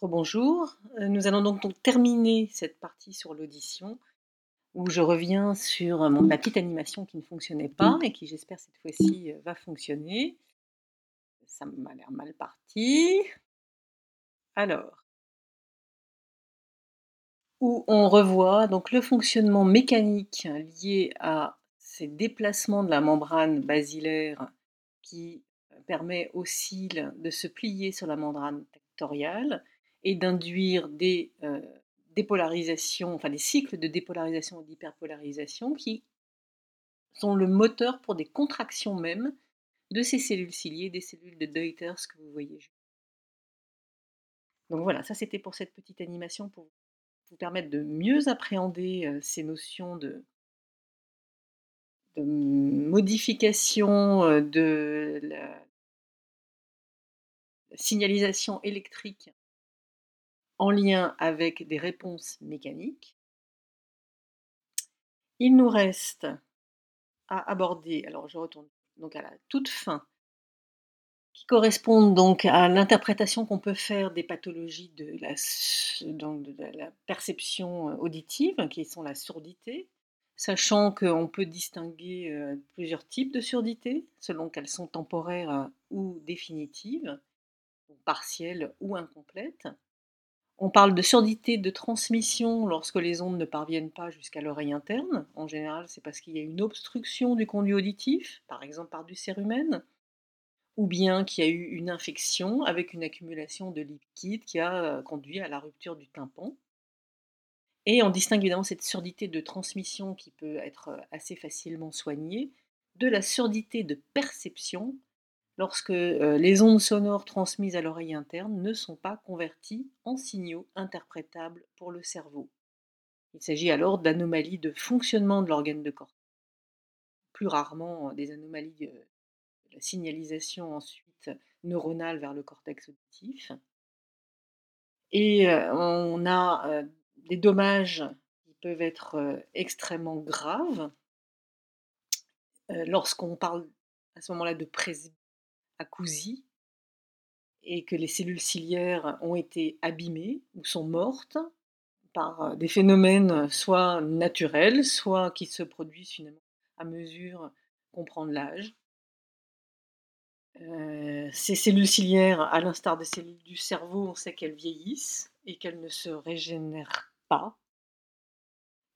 Rebonjour, heu, nous allons donc donc terminer cette partie sur l'audition, où je reviens sur, mon ma petite animation qui ne fonctionnait pas et qui j'espère cette fois-ci, heu, va fonctionner. Ça m'a l'air mal parti. Alors où on revoit donc le fonctionnement mécanique lié à ces déplacements de la membrane basilaire qui, permet aux cils de se plier sur la membrane tectoriale et d'induire des, heu, dépolarisations, enfin des cycles de dépolarisation et d'hyperpolarisation qui sont le moteur pour des contractions mêmes de ces cellules ciliées, des cellules de Deuters que vous voyez donc voilà, ça c'était pour cette petite animation pour vous permettre de mieux appréhender, heu, ces notions de de modification, heu, de la signalisation électrique en lien avec des réponses mécaniques. Il nous reste à aborder alors je retourne donc à la toute fin qui correspondent donc à l'interprétation qu'on peut faire des pathologies de la perception, heu, auditive, qui sont la surdité, sachant qu'on peut distinguer, heu, plusieurs types de surdité, selon qu'elles sont temporaires ou définitives, partielles ou incomplètes. On parle de surdité de transmission lorsque les ondes ne parviennent pas jusqu'à l'oreille interne. En général, c'est parce qu'il y a une obstruction du conduit auditif, par exemple par du cérumen, ou bien qu'il y a eu une infection avec une accumulation de liquide qui a, heu, conduit à la rupture du tympan. Et on distingue évidemment cette surdité de transmission qui peut être, heu, assez facilement soignée, de la surdité de perception lorsque, heu, les ondes sonores transmises à l'oreille interne ne sont pas converties en signaux interprétables pour le cerveau. Il s'agit alors d'anomalies de fonctionnement de l'organe de cor plus rarement des anomalies, de la signalisation ensuite neuronale vers le cortex auditif. Et heu, on a, des dommages qui peuvent être, extrêmement graves lorsqu'on parle à ce moment-là de presbyacousie et que les cellules ciliaires ont été abîmées ou sont mortes par des phénomènes soit naturels, soit qui se produisent finalement à mesure qu'on prend de l'âge. Heu, ces cellules ciliaires, à l'instar des cellules du cerveau, on sait qu'elles vieillissent et qu'elles ne se régénèrent pas.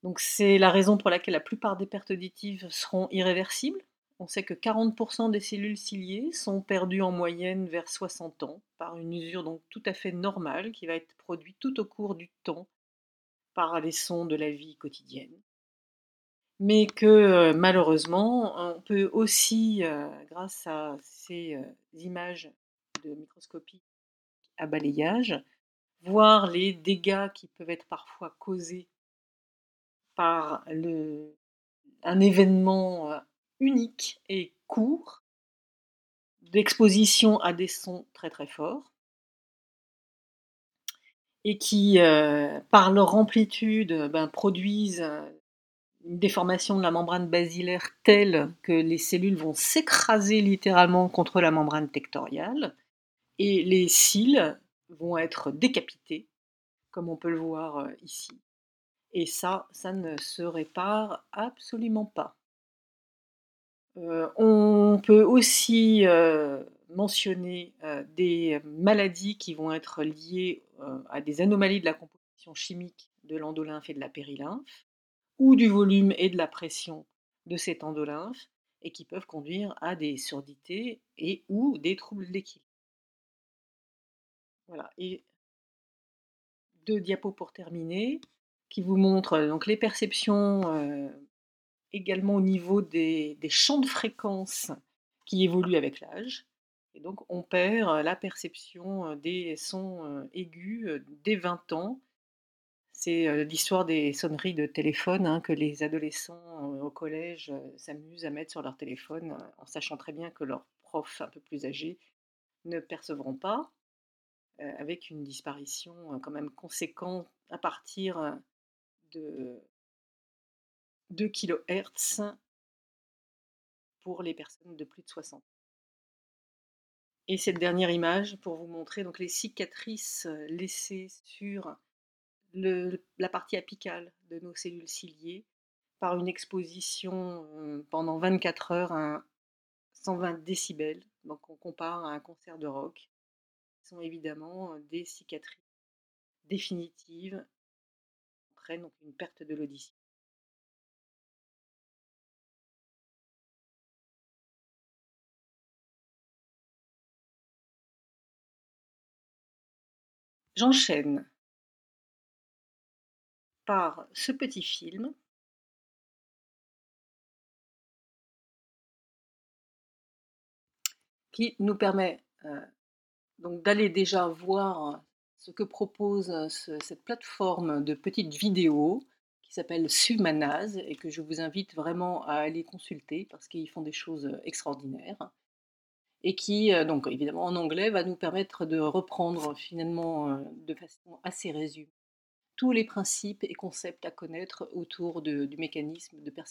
Donc c'est la raison pour laquelle la plupart des pertes auditives seront irréversibles. On sait que 40 % des cellules ciliées sont perdues en moyenne vers 60 ans, par une usure donc tout à fait normale qui va être produite tout au cours du temps par les sons de la vie quotidienne. Mais que, heu, malheureusement, on peut aussi, heu, grâce à ces, heu, images de microscopie à balayage, voir les dégâts qui peuvent être parfois causés par un événement, unique et court d'exposition à des sons très, très forts et qui, heu, par leur amplitude, ben, produisent, heu, une déformation de la membrane basilaire telle que les cellules vont s'écraser littéralement contre la membrane tectoriale et les cils vont être décapités, comme on peut le voir, heu, ici et ça, ça ne se répare absolument pas. Heu, on peut aussi, heu, mentionner, heu, des maladies qui vont être liées, à des anomalies de la composition chimique de l'endolymphe et de la périlymphe, ou du volume et de la pression de cet endolymphe et qui peuvent conduire à des surdités et ou des troubles de l'équilibre. Voilà et 2 diapos pour terminer, qui vous montrent donc les perceptions, également au niveau des champs de fréquences qui évoluent avec l'âge et donc on perd la perception, heu, des sons, heu, aigus, dès 20 ans. C'est, l'histoire des sonneries de téléphone, hein, que les adolescents, au collège, s'amusent à mettre sur leur téléphone, en sachant très bien que leurs profs un peu plus âgés ne percevront pas, avec une disparition, quand même conséquente à partir de 2 kilohertz pour les personnes de plus de 60 Et cette dernière image pour vous montrer donc les cicatrices, heu, laissées sur la partie apicale de nos cellules ciliées par une exposition, heu, pendant 24 heures à 120 décibels, donc on compare à un concert de rock. Ce sont évidemment, heu, des cicatrices définitives entraînent donc une perte de l'audition. J'enchaîne par ce petit film. Qui nous permet, donc d'aller déjà voir ce que propose, ce cette plateforme de petites vidéos qui s'appelle Sumanaz et que je vous invite vraiment à aller consulter parce qu'ils font des choses, heu, extraordinaires et qui, heu, donc évidemment en anglais, va nous permettre de reprendre finalement, heu, de façon assez résumée tous les principes et concepts à connaître autour du mécanisme de percep